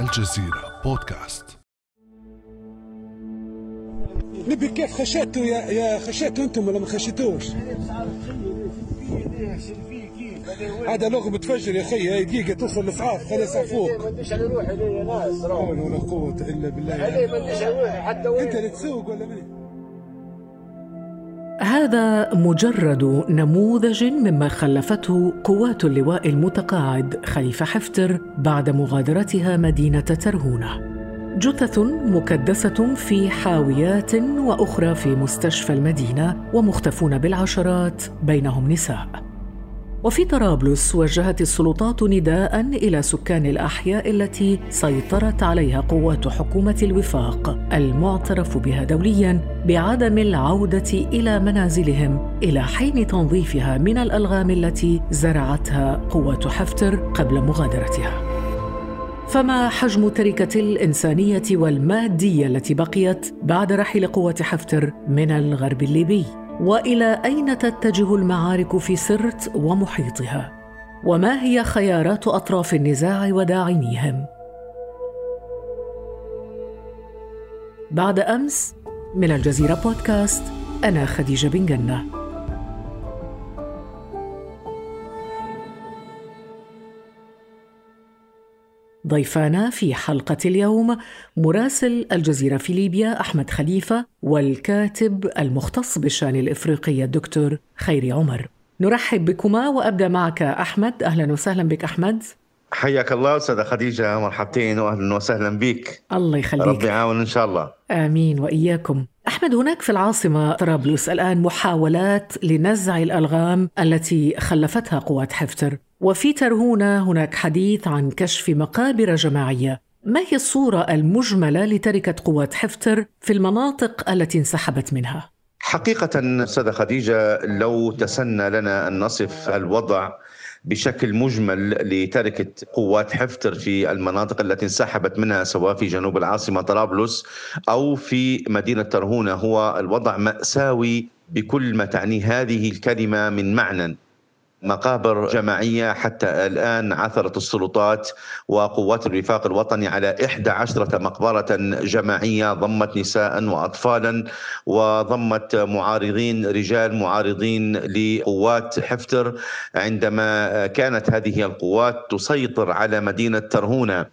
الجزيرة بودكاست. نبي كيف خشيتوا يا يا خشيتوا أنتم ولا ما خشيتوش؟ هذا لغم تفجر يا أخي هاي دقيقة توصل ما ادريش أنا نروح يا ناس لا حول ولا قوة إلا بالله. حتى وين انت اللي تسوق ولا مين؟ هذا مجرد نموذج مما خلفته قوات اللواء المتقاعد خليفة حفتر بعد مغادرتها مدينة ترهونة. جثث مكدسة في حاويات وأخرى في مستشفى المدينة ومختفون بالعشرات بينهم نساء. وفي طرابلس وجهت السلطات نداء إلى سكان الأحياء التي سيطرت عليها قوات حكومة الوفاق المعترف بها دوليا بعدم العودة إلى منازلهم إلى حين تنظيفها من الألغام التي زرعتها قوات حفتر قبل مغادرتها. فما حجم التركه الإنسانية والمادية التي بقيت بعد رحيل قوه حفتر من الغرب الليبي؟ وإلى أين تتجه المعارك في سرت ومحيطها؟ وما هي خيارات أطراف النزاع وداعميهم؟ بعد أمس من الجزيرة بودكاست أنا خديجة بن جنة. ضيفانا في حلقة اليوم مراسل الجزيرة في ليبيا أحمد خليفة والكاتب المختص بالشأن الإفريقي الدكتور خيري عمر. نرحب بكما وأبدأ معك أحمد. أهلا وسهلا بك أحمد. حياك الله أستاذة خديجة مرحبتين واهلا وسهلا بك. الله يخليك. ربي يعاون إن شاء الله. آمين وإياكم. أحمد هناك في العاصمة طرابلس الآن محاولات لنزع الألغام التي خلفتها قوات حفتر. وفي ترهونة هناك حديث عن كشف مقابر جماعية ما هي الصورة المجملة لتركة قوات حفتر في المناطق التي انسحبت منها؟ حقيقة أستاذة خديجة لو تسنى لنا أن نصف الوضع بشكل مجمل لتركة قوات حفتر في المناطق التي انسحبت منها سواء في جنوب العاصمة طرابلس أو في مدينة ترهونة هو الوضع مأساوي بكل ما تعنيه هذه الكلمة من معنى مقابر جماعية حتى الآن عثرت السلطات وقوات الوفاق الوطني على 11 مقبرة جماعية ضمت نساء وأطفالا وضمت معارضين رجال معارضين لقوات حفتر عندما كانت هذه القوات تسيطر على مدينة ترهونة.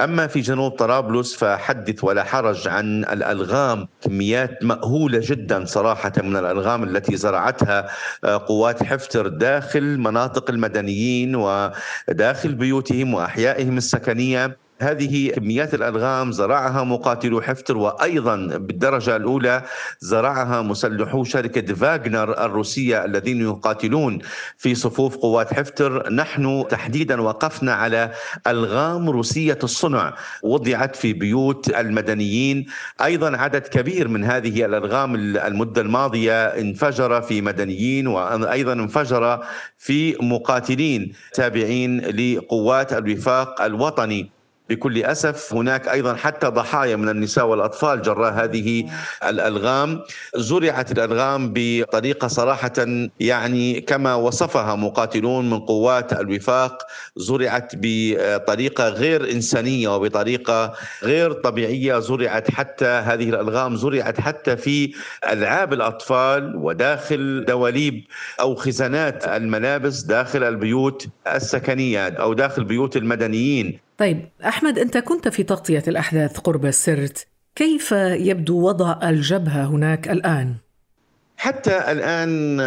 أما في جنوب طرابلس فحدث ولا حرج عن الألغام كميات مأهولة جدا صراحة من الألغام التي زرعتها قوات حفتر داخل مناطق المدنيين وداخل بيوتهم وأحيائهم السكنية. هذه كميات الألغام زرعها مقاتلو حفتر وأيضا بالدرجة الأولى زرعها مسلحو شركة فاغنر الروسية الذين يقاتلون في صفوف قوات حفتر. نحن تحديدا وقفنا على ألغام روسية الصنع. وضعت في بيوت المدنيين. أيضا عدد كبير من هذه الألغام المدة الماضية انفجر في مدنيين وأيضا انفجر في مقاتلين تابعين لقوات الوفاق الوطني. بكل أسف. هناك أيضا حتى ضحايا من النساء والأطفال جراء هذه الألغام. زرعت الألغام بطريقة صراحة يعني كما وصفها مقاتلون من قوات الوفاق زرعت بطريقة غير إنسانية وبطريقة غير طبيعية. زرعت حتى هذه الألغام زرعت حتى في ألعاب الأطفال وداخل دواليب أو خزانات الملابس داخل البيوت السكنية أو داخل بيوت المدنيين. طيب أحمد أنت كنت في تغطية الأحداث قرب السرت كيف يبدو وضع الجبهة هناك الآن؟ حتى الآن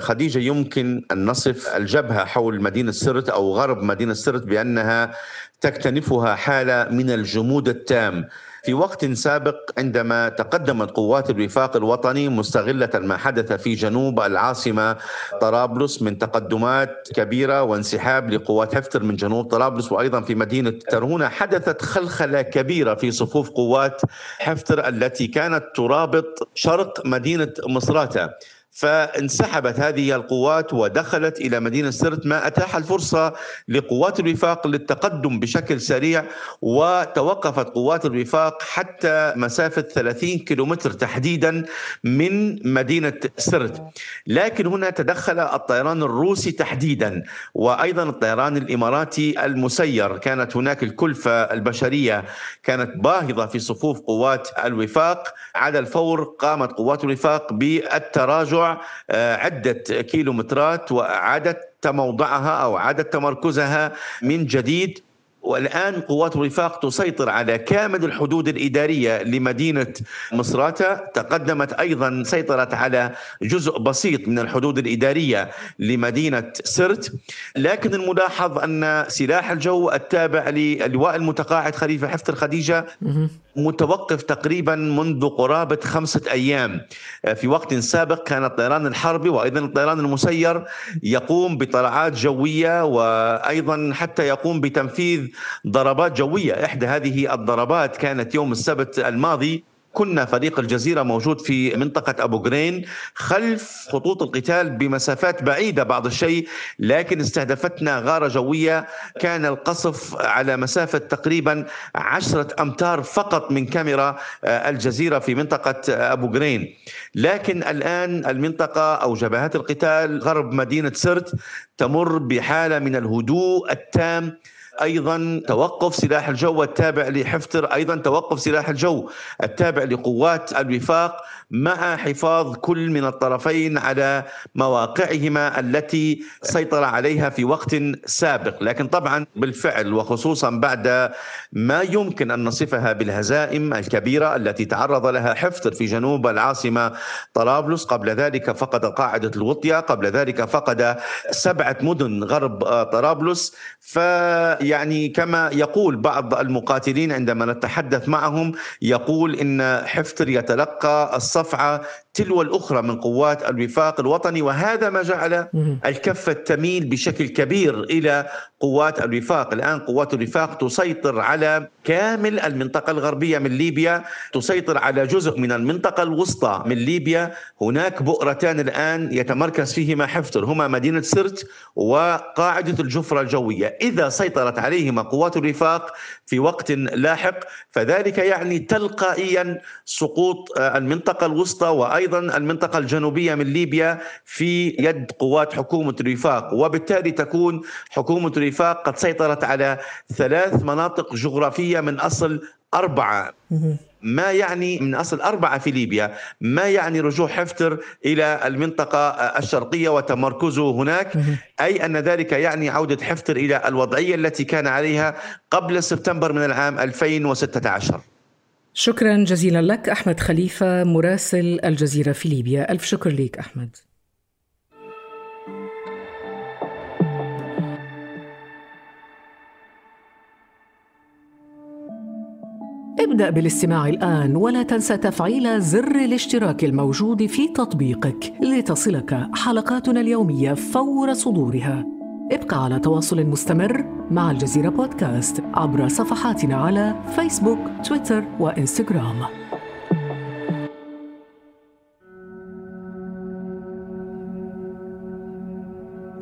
خديجة يمكن أن نصف الجبهة حول مدينة سرت أو غرب مدينة سرت بأنها تكتنفها حالة من الجمود التام في وقت سابق عندما تقدمت قوات الوفاق الوطني مستغلة ما حدث في جنوب العاصمة. طرابلس من تقدمات كبيرة وانسحاب لقوات حفتر من جنوب طرابلس وأيضا في مدينة ترهونة حدثت خلخلة كبيرة في صفوف قوات حفتر التي كانت ترابط شرق مدينة مصراتة. فانسحبت هذه القوات ودخلت إلى مدينة سرت ما أتاح الفرصة لقوات الوفاق للتقدم بشكل سريع وتوقفت قوات الوفاق حتى مسافة 30 كيلومتر تحديدا من مدينة سرت. لكن هنا تدخل الطيران الروسي تحديدا وأيضا الطيران الإماراتي المسير. كانت هناك الكلفة البشرية كانت باهظة في صفوف قوات الوفاق. على الفور قامت قوات الوفاق بالتراجع آه، عدة كيلومترات وأعادت موضعها أو عادت تمركزها من جديد. والآن قوات الوفاق تسيطر على كامل الحدود الإدارية لمدينة مصراتة. تقدمت أيضا سيطرت على جزء بسيط من الحدود الإدارية لمدينة سرت. لكن الملاحظ أن سلاح الجو التابع للواء المتقاعد خليفة حفتر خديجة متوقف تقريبا منذ قرابة خمسة أيام. في وقت سابق كان الطيران الحربي وأيضا الطيران المسير يقوم بطلعات جوية وأيضا حتى يقوم بتنفيذ ضربات جوية. إحدى هذه الضربات كانت يوم السبت الماضي. كنا فريق الجزيرة موجود في منطقة أبو غرين خلف خطوط القتال بمسافات بعيدة بعض الشيء لكن استهدفتنا غارة جوية. كان القصف على مسافة تقريبا عشرة أمتار فقط من كاميرا آه، الجزيرة في منطقة أبو غرين لكن الآن المنطقة أو جبهات القتال غرب مدينة سرت تمر بحالة من الهدوء التام. أيضا توقف سلاح الجو التابع لحفتر أيضا توقف سلاح الجو التابع لقوات الوفاق مع حفاظ كل من الطرفين على مواقعهما التي سيطر عليها في وقت سابق. لكن طبعا بالفعل وخصوصا بعد ما يمكن أن نصفها بالهزائم الكبيرة التي تعرض لها حفتر في جنوب العاصمة طرابلس قبل ذلك فقد قاعدة الوطية قبل ذلك فقد سبعة مدن غرب طرابلس. فيعني كما يقول بعض المقاتلين عندما نتحدث معهم يقول إن حفتر يتلقى الصف الصفعه تلو الأخرى من قوات الوفاق الوطني وهذا ما جعل الكفه تميل بشكل كبير إلى قوات الوفاق، الآن قوات الوفاق تسيطر على كامل المنطقة الغربية من ليبيا، تسيطر على جزء من المنطقة الوسطى من ليبيا، هناك بؤرتان الآن يتمركز فيهما حفتر هما مدينة سرت وقاعدة الجفرة الجوية، إذا سيطرت عليهما قوات الوفاق في وقت لاحق فذلك يعني تلقائيا سقوط المنطقة الوسطى وأيضا المنطقة الجنوبية من ليبيا في يد قوات حكومة الوفاق وبالتالي تكون حكومة الوفاق قد سيطرت على ثلاث مناطق جغرافية من أصل أربعة. ما يعني من أصل أربعة في ليبيا، ما يعني رجوع حفتر إلى المنطقة الشرقية وتمركزه هناك، أي أن ذلك يعني عودة حفتر إلى الوضعية التي كان عليها قبل سبتمبر من العام 2016. شكرا جزيلا لك أحمد خليفة مراسل الجزيرة في ليبيا. ألف شكر لك أحمد. ابدأ بالاستماع الآن ولا تنسى تفعيل زر الاشتراك الموجود في تطبيقك لتصلك حلقاتنا اليومية فور صدورها. ابقى على تواصل مستمر. مع الجزيرة بودكاست عبر صفحاتنا على فيسبوك، تويتر وإنستغرام.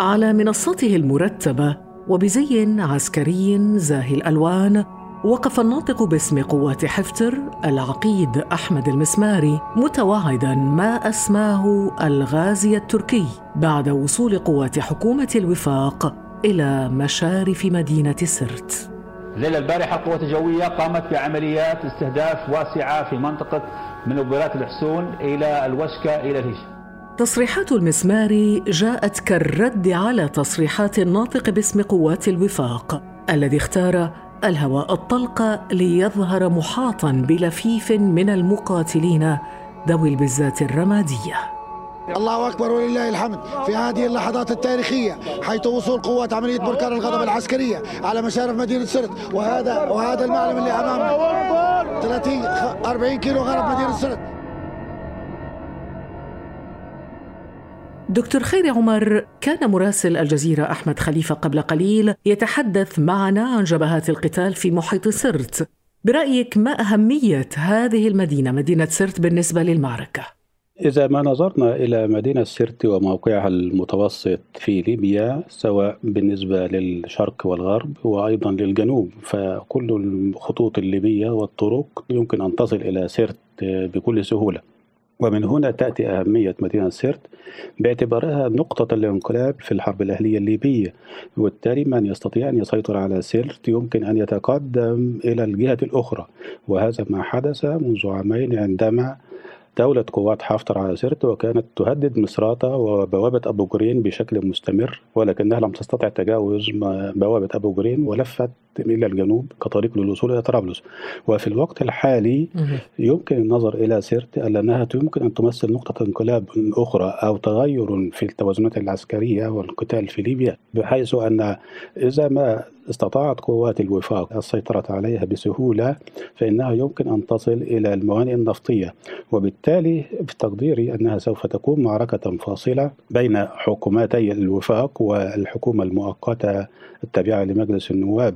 على منصته المرتبة وبزي عسكري زاهي الألوان وقف الناطق باسم قوات حفتر العقيد أحمد المسماري متوعدا ما أسماه الغازي التركي بعد وصول قوات حكومة الوفاق إلى مشارف مدينة سرت. الليلة البارحة القوات الجويه قامت بعمليات استهداف واسعة في منطقة من وبرات الحسون إلى الوشكة إلى الهش. تصريحات المسماري جاءت كالرد على تصريحات الناطق باسم قوات الوفاق الذي اختار الهواء الطلق ليظهر محاطا بلفيف من المقاتلين ذوي البزات الرمادية الله أكبر ولله الحمد في هذه اللحظات التاريخية حيث وصول قوات عملية بركان الغضب العسكرية على مشارف مدينة سرت وهذا وهذا المعلم اللي أمامنا. 30 40 كيلو غرب مدينة سرت دكتور خيري عمر كان مراسل الجزيرة أحمد خليفة قبل قليل يتحدث معنا عن جبهات القتال في محيط سرت برأيك ما أهمية هذه المدينة مدينة سرت بالنسبة للمعركة؟ إذا ما نظرنا إلى مدينة سيرتي وموقعها المتوسط في ليبيا سواء بالنسبة للشرق والغرب وأيضا للجنوب فكل الخطوط الليبية والطرق يمكن أن تصل إلى سيرت بكل سهولة. ومن هنا تأتي أهمية مدينة سيرت باعتبارها نقطة الانقلاب في الحرب الأهلية الليبية. وبالتالي من يستطيع أن يسيطر على سيرت يمكن أن يتقدم إلى الجهة الأخرى. وهذا ما حدث منذ عامين عندما دولة قوات حفتر على سرت وكانت تهدد مصراتة وبوابة أبو جرين بشكل مستمر ولكنها لم تستطع تجاوز بوابة أبو جرين ولفت إلى الجنوب كطريق للوصول إلى طرابلس. وفي الوقت الحالي يمكن النظر إلى سيرت لأنها يمكن أن تمثل نقطة انقلاب أخرى أو تغير في التوازنات العسكرية والقتال في ليبيا بحيث أن إذا ما استطاعت قوات الوفاق السيطرة عليها بسهولة فإنها يمكن أن تصل إلى الموانئ النفطية. وبالتالي في تقديري أنها سوف تكون معركة فاصلة بين حكوماتي الوفاق والحكومة المؤقتة التابعة لمجلس النواب.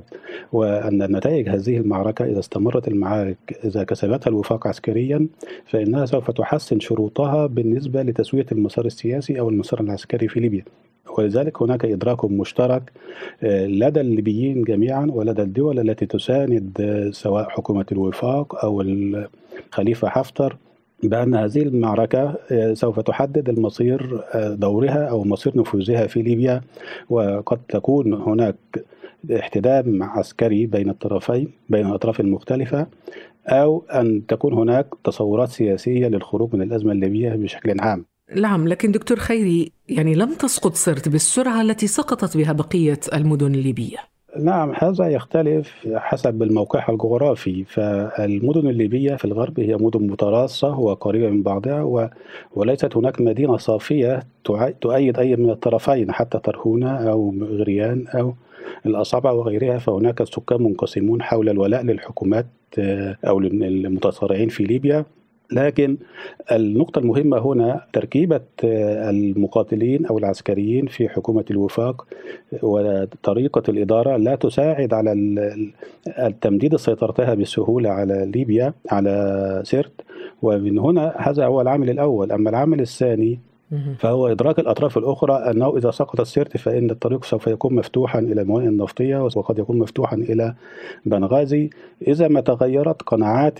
وأن نتائج هذه المعركة إذا استمرت المعارك إذا كسبتها الوفاق عسكريا فإنها سوف تحسن شروطها بالنسبة لتسوية المسار السياسي أو المسار العسكري في ليبيا. ولذلك هناك إدراك مشترك آه، لدى الليبيين جميعا ولدى الدول التي تساند آه، سواء حكومة الوفاق أو الخليفة حفتر بأن هذه المعركة آه، سوف تحدد المصير دورها أو مصير نفوذها في ليبيا. وقد تكون هناك احتدام عسكري بين الطرفين بين الأطراف المختلفة أو أن تكون هناك تصورات سياسية للخروج من الأزمة الليبية بشكل عام. نعم لكن دكتور خيري يعني لم تسقط سرت بالسرعة التي سقطت بها بقية المدن الليبية. نعم هذا يختلف حسب الموقع الجغرافي. فالمدن الليبية في الغرب هي مدن متراصة وقريبة من بعضها و... وليست هناك مدينة صافية تؤيد أي من الطرفين حتى ترهونة أو غريان أو الأصابع وغيرها. فهناك السكان منقسمون حول الولاء للحكومات آه، أو للمتصارعين في ليبيا. لكن النقطة المهمة هنا تركيبة آه، المقاتلين أو العسكريين في حكومة الوفاق وطريقة الإدارة لا تساعد على التمديد سيطرتها بسهولة على ليبيا على سرت ومن هنا هذا هو العامل الأول. أما العامل الثاني فهو إدراك الأطراف الأخرى أنه إذا سقط السيرت فإن الطريق سوف يكون مفتوحا إلى الموانئ النفطية وقد يكون مفتوحا إلى بنغازي. إذا ما تغيرت قناعات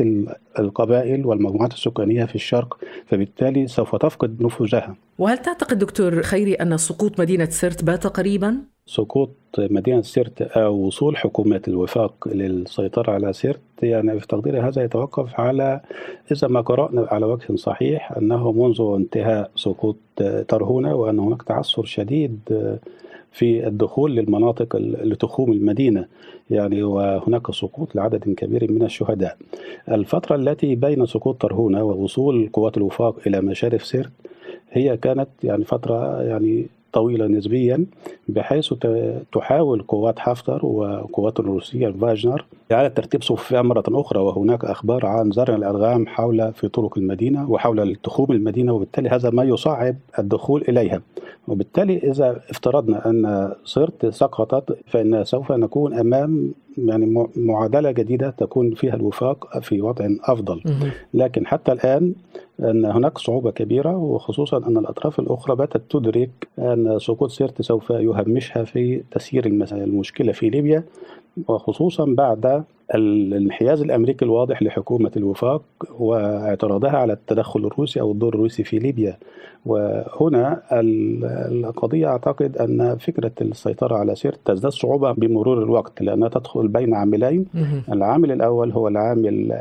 القبائل والمجموعات السكانية في الشرق فبالتالي سوف تفقد نفوذها. وهل تعتقد دكتور خيري أن سقوط مدينة سيرت بات قريبا؟ سقوط مدينة سيرت أو وصول حكومات الوفاق للسيطرة على سيرت يعني في تقديري هذا يتوقف على إذا ما قرأنا على وجه صحيح أنه منذ انتهاء سقوط ترهونة وأن هناك تعثر شديد في الدخول للمناطق لتخوم المدينة يعني وهناك سقوط لعدد كبير من الشهداء. الفترة التي بين سقوط ترهونة ووصول قوات الوفاق إلى مشارف سيرت هي كانت يعني فترة يعني طويلة نسبيا بحيث تحاول قوات حفتر وقوات الروسية فاجنر إعادة ترتيب صفوفها مرة أخرى وهناك أخبار عن زرع الألغام حول في طرق المدينة وحول تخوم المدينة وبالتالي هذا ما يصعب الدخول إليها. وبالتالي إذا افترضنا أن صرت سقطت فإن سوف نكون أمام يعني معادلة جديدة تكون فيها الوفاق في وضع أفضل. لكن حتى الآن أن هناك صعوبة كبيرة وخصوصا أن الأطراف الأخرى باتت تدرك أن سقوط سيرت سوف يهمشها في تسيير المشكلة في ليبيا. وخصوصا بعد الانحياز الأمريكي الواضح لحكومة الوفاق واعتراضها على التدخل الروسي أو الدور الروسي في ليبيا. وهنا القضية أعتقد أن فكرة السيطرة على سيرت تزداد صعوبة بمرور الوقت لأنها تدخل بين عاملين. العامل الأول هو العامل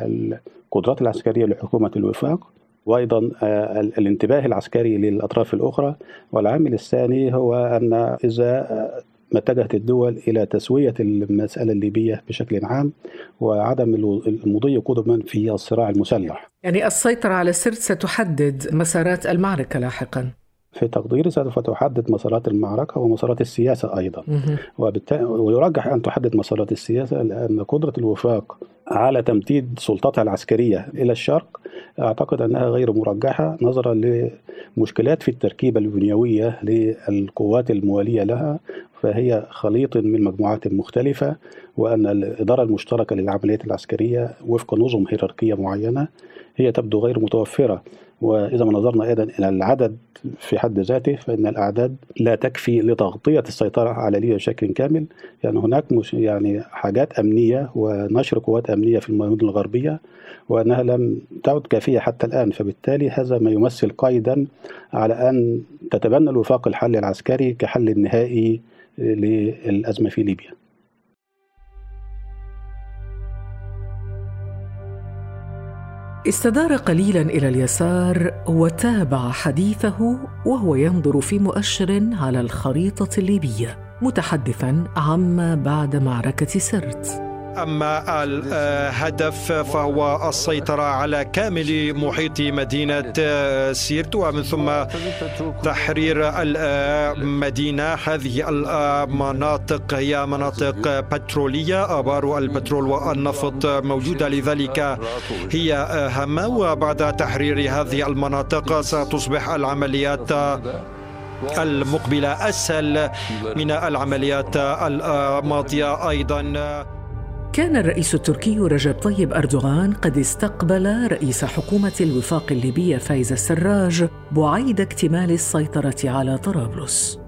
القدرات العسكرية لحكومة الوفاق وأيضا آه، الانتباه العسكري للأطراف الأخرى. والعامل الثاني هو أن إذا ما اتجهت الدول إلى تسوية المسألة الليبية بشكل عام وعدم المضي قدما في الصراع المسلح. يعني السيطرة على السرد ستحدد مسارات المعركة لاحقا. في تقديري سوف تحدد مسارات المعركة ومسارات السياسة أيضا. وبالتالي ويرجح أن تحدد مسارات السياسة لأن قدرة الوفاق على تمديد سلطتها العسكرية إلى الشرق أعتقد أنها غير مرجحة نظرا لمشكلات في التركيبة البنيوية للقوات الموالية لها فهي خليط من مجموعات مختلفة وأن الإدارة المشتركة للعمليات العسكرية وفق نظم هيراركية معينة هي تبدو غير متوفرة. وإذا ما نظرنا أيضا إلى العدد في حد ذاته فإن الأعداد لا تكفي لتغطية السيطرة على ليبيا بشكل كامل. يعني هناك مش يعني حاجات أمنية ونشر قوات أمنية في المدن الغربية وأنها لم تعد كافية حتى الآن. فبالتالي هذا ما يمثل قيدا على أن تتبنى الوفاق الحل العسكري كحل نهائي للأزمة في ليبيا. استدار قليلا إلى اليسار وتابع حديثه وهو ينظر في مؤشر على الخريطة الليبية متحدثا عما بعد معركة سرت. أما الهدف فهو السيطرة على كامل محيط مدينة سيرت ومن ثم تحرير المدينة. هذه المناطق هي مناطق بترولية آبار البترول والنفط موجودة لذلك هي هامة وبعد تحرير هذه المناطق ستصبح العمليات المقبلة أسهل من العمليات الماضية أيضا. كان الرئيس التركي رجب طيب أردوغان قد استقبل رئيس حكومة الوفاق الليبيه فايز السراج بعيد اكتمال السيطرة على طرابلس.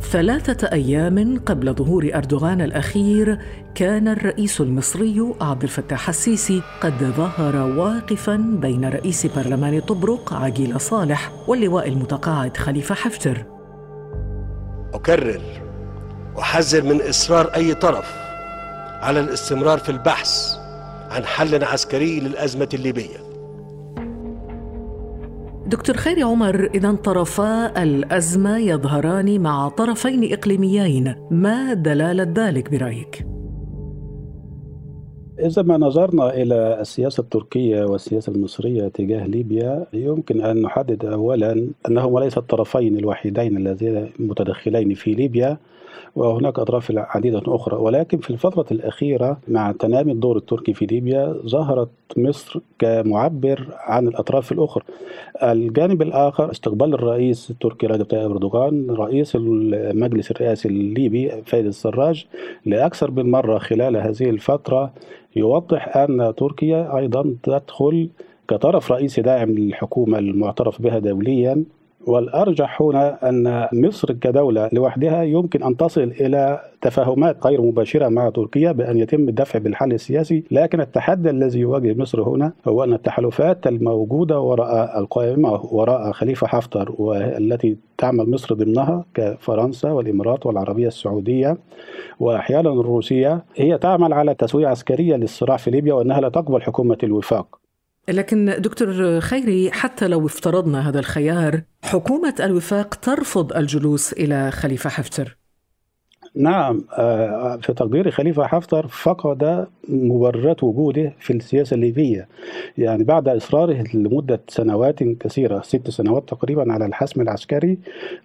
ثلاثة أيام قبل ظهور أردوغان الأخير كان الرئيس المصري عبد الفتاح السيسي قد ظهر واقفا بين رئيس برلمان طبرق عقيل صالح واللواء المتقاعد خليفة حفتر. أكرر احذر من إصرار أي طرف على الاستمرار في البحث عن حل عسكري للأزمة الليبية دكتور خيري عمر إذا طرفا الأزمة يظهران مع طرفين إقليميين ما دلالة ذلك برأيك؟ إذا ما نظرنا إلى السياسة التركية والسياسة المصرية تجاه ليبيا يمكن أن نحدد أولا أنهما ليس الطرفين الوحيدين اللذين متدخلين في ليبيا وهناك أطراف عديدة أخرى. ولكن في الفترة الأخيرة مع تنامي الدور التركي في ليبيا ظهرت مصر كمعبر عن الأطراف الأخرى. الجانب الآخر استقبال الرئيس التركي رجب طيب أردوغان رئيس المجلس الرئاسي الليبي فايد السراج لأكثر من مرة خلال هذه الفترة يوضح أن تركيا أيضا تدخل كطرف رئيسي داعم للحكومة المعترف بها دوليا. والأرجح هنا أن مصر كدولة لوحدها يمكن أن تصل إلى تفاهمات غير مباشرة مع تركيا بأن يتم الدفع بالحل السياسي لكن التحدي الذي يواجه مصر هنا هو أن التحالفات الموجودة وراء القائمة وراء خليفة حفتر والتي تعمل مصر ضمنها كفرنسا والإمارات والعربية السعودية وأحيانا الروسية هي تعمل على تسوية عسكرية للصراع في ليبيا وأنها لا تقبل حكومة الوفاق. لكن دكتور خيري حتى لو افترضنا هذا الخيار حكومة الوفاق ترفض الجلوس إلى خليفة حفتر. نعم آه، في تقدير خليفة حفتر فقد مبررات وجوده في السياسة الليبية. يعني بعد إصراره لمدة سنوات كثيرة ست سنوات تقريبا على الحسم العسكري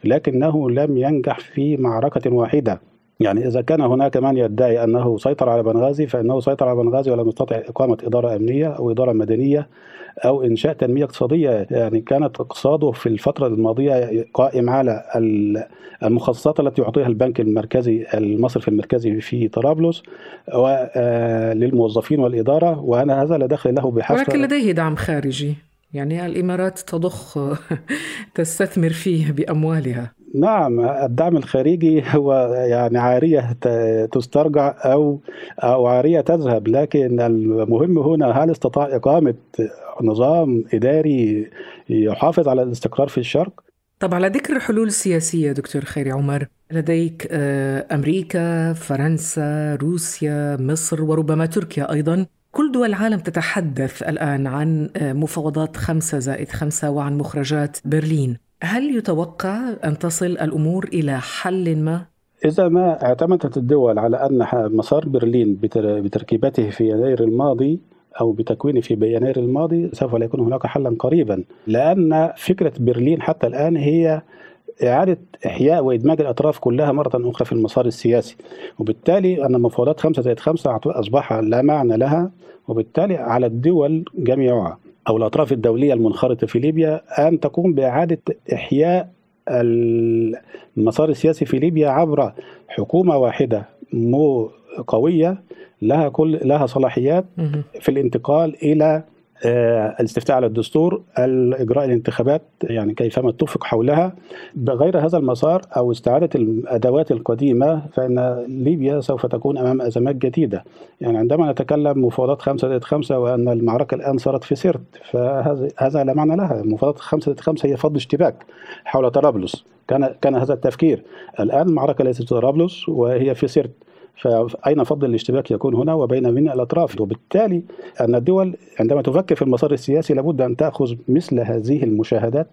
لكنه لم ينجح في معركة واحدة. يعني إذا كان هناك من يدعي أنه سيطر على بنغازي فإنه سيطر على بنغازي ولم يستطع إقامة إدارة أمنية أو إدارة مدنية أو إنشاء تنمية اقتصادية. يعني كانت اقتصاده في الفترة الماضية قائم على المخصصات التي يعطيها البنك المركزي المصرفي المركزي في طرابلس للموظفين والإدارة وأن هذا لا دخل له بحث ولكن لديه دعم خارجي. يعني الإمارات تضخ تستثمر فيه بأموالها. نعم الدعم الخارجي هو يعني عارية تسترجع أو أو عارية تذهب. لكن المهم هنا هل استطاع إقامة نظام إداري يحافظ على الاستقرار في الشرق؟ طب على ذكر الحلول السياسية دكتور خيري عمر لديك أمريكا فرنسا روسيا مصر وربما تركيا أيضا. كل دول العالم تتحدث الآن عن مفاوضات خمسة زائد خمسة وعن مخرجات برلين هل يتوقع أن تصل الأمور إلى حل ما؟ إذا ما اعتمدت الدول على أن مسار برلين بتركيبته في يناير الماضي أو بتكوينه في يناير الماضي سوف لا يكون هناك حلا قريبا لأن فكرة برلين حتى الآن هي إعادة إحياء وإدماج الأطراف كلها مرة أخرى في المسار السياسي. وبالتالي أن مفاوضات خمسة زائد خمسة أصبح لا معنى لها. وبالتالي على الدول جميعها أو الأطراف الدولية المنخرطة في ليبيا أن تقوم بإعادة إحياء المسار السياسي في ليبيا عبر حكومة واحدة مو قوية لها كل لها صلاحيات في الانتقال إلى الاستفتاء على الدستور اجراء الانتخابات يعني كيفما اتفق حولها. بغير هذا المسار أو استعادة الأدوات القديمة فإن ليبيا سوف تكون أمام أزمات جديدة. يعني عندما نتكلم مفاوضات خمسة ضد خمسة وأن المعركة الآن صارت في سرت فهذا هذا لا معنى لها. مفاوضات خمسة ضد خمسة هي فض اشتباك حول طرابلس. كان كان هذا التفكير. الآن المعركة ليست في طرابلس وهي في سرت فأين فضل الاشتباك يكون هنا وبين من الأطراف؟ وبالتالي أن الدول عندما تفكر في المسار السياسي لابد أن تأخذ مثل هذه المشاهدات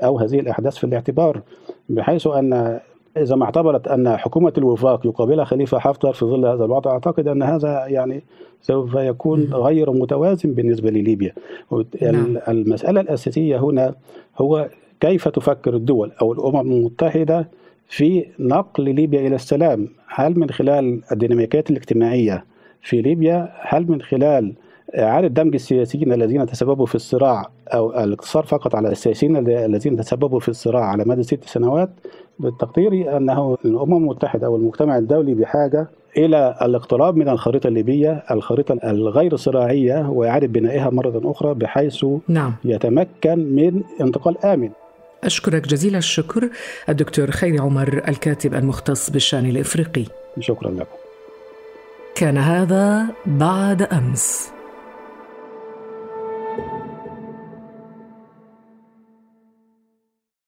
أو هذه الأحداث في الاعتبار بحيث أن إذا ما اعتبرت أن حكومة الوفاق يقابلها خليفة حفتر في ظل هذا الوضع أعتقد أن هذا يعني سوف يكون غير متوازن بالنسبة لليبيا. نعم. المسألة الأساسية هنا هو كيف تفكر الدول أو الأمم المتحدة في نقل ليبيا إلى السلام. هل من خلال الديناميكيات الاجتماعية في ليبيا؟ هل من خلال إعادة دمج السياسيين الذين تسببوا في الصراع أو الاقتصار فقط على السياسيين الذين تسببوا في الصراع على مدى ست سنوات؟ بالتقدير أنه الأمم المتحدة أو المجتمع الدولي بحاجة إلى الاقتراب من الخريطة الليبية الخريطة الغير صراعية وإعادة بنائها مرة أخرى بحيث نعم. يتمكن من انتقال آمن. أشكرك جزيل الشكر الدكتور خيري عمر الكاتب المختص بالشأن الإفريقي. شكرا لكم. كان هذا بعد أمس.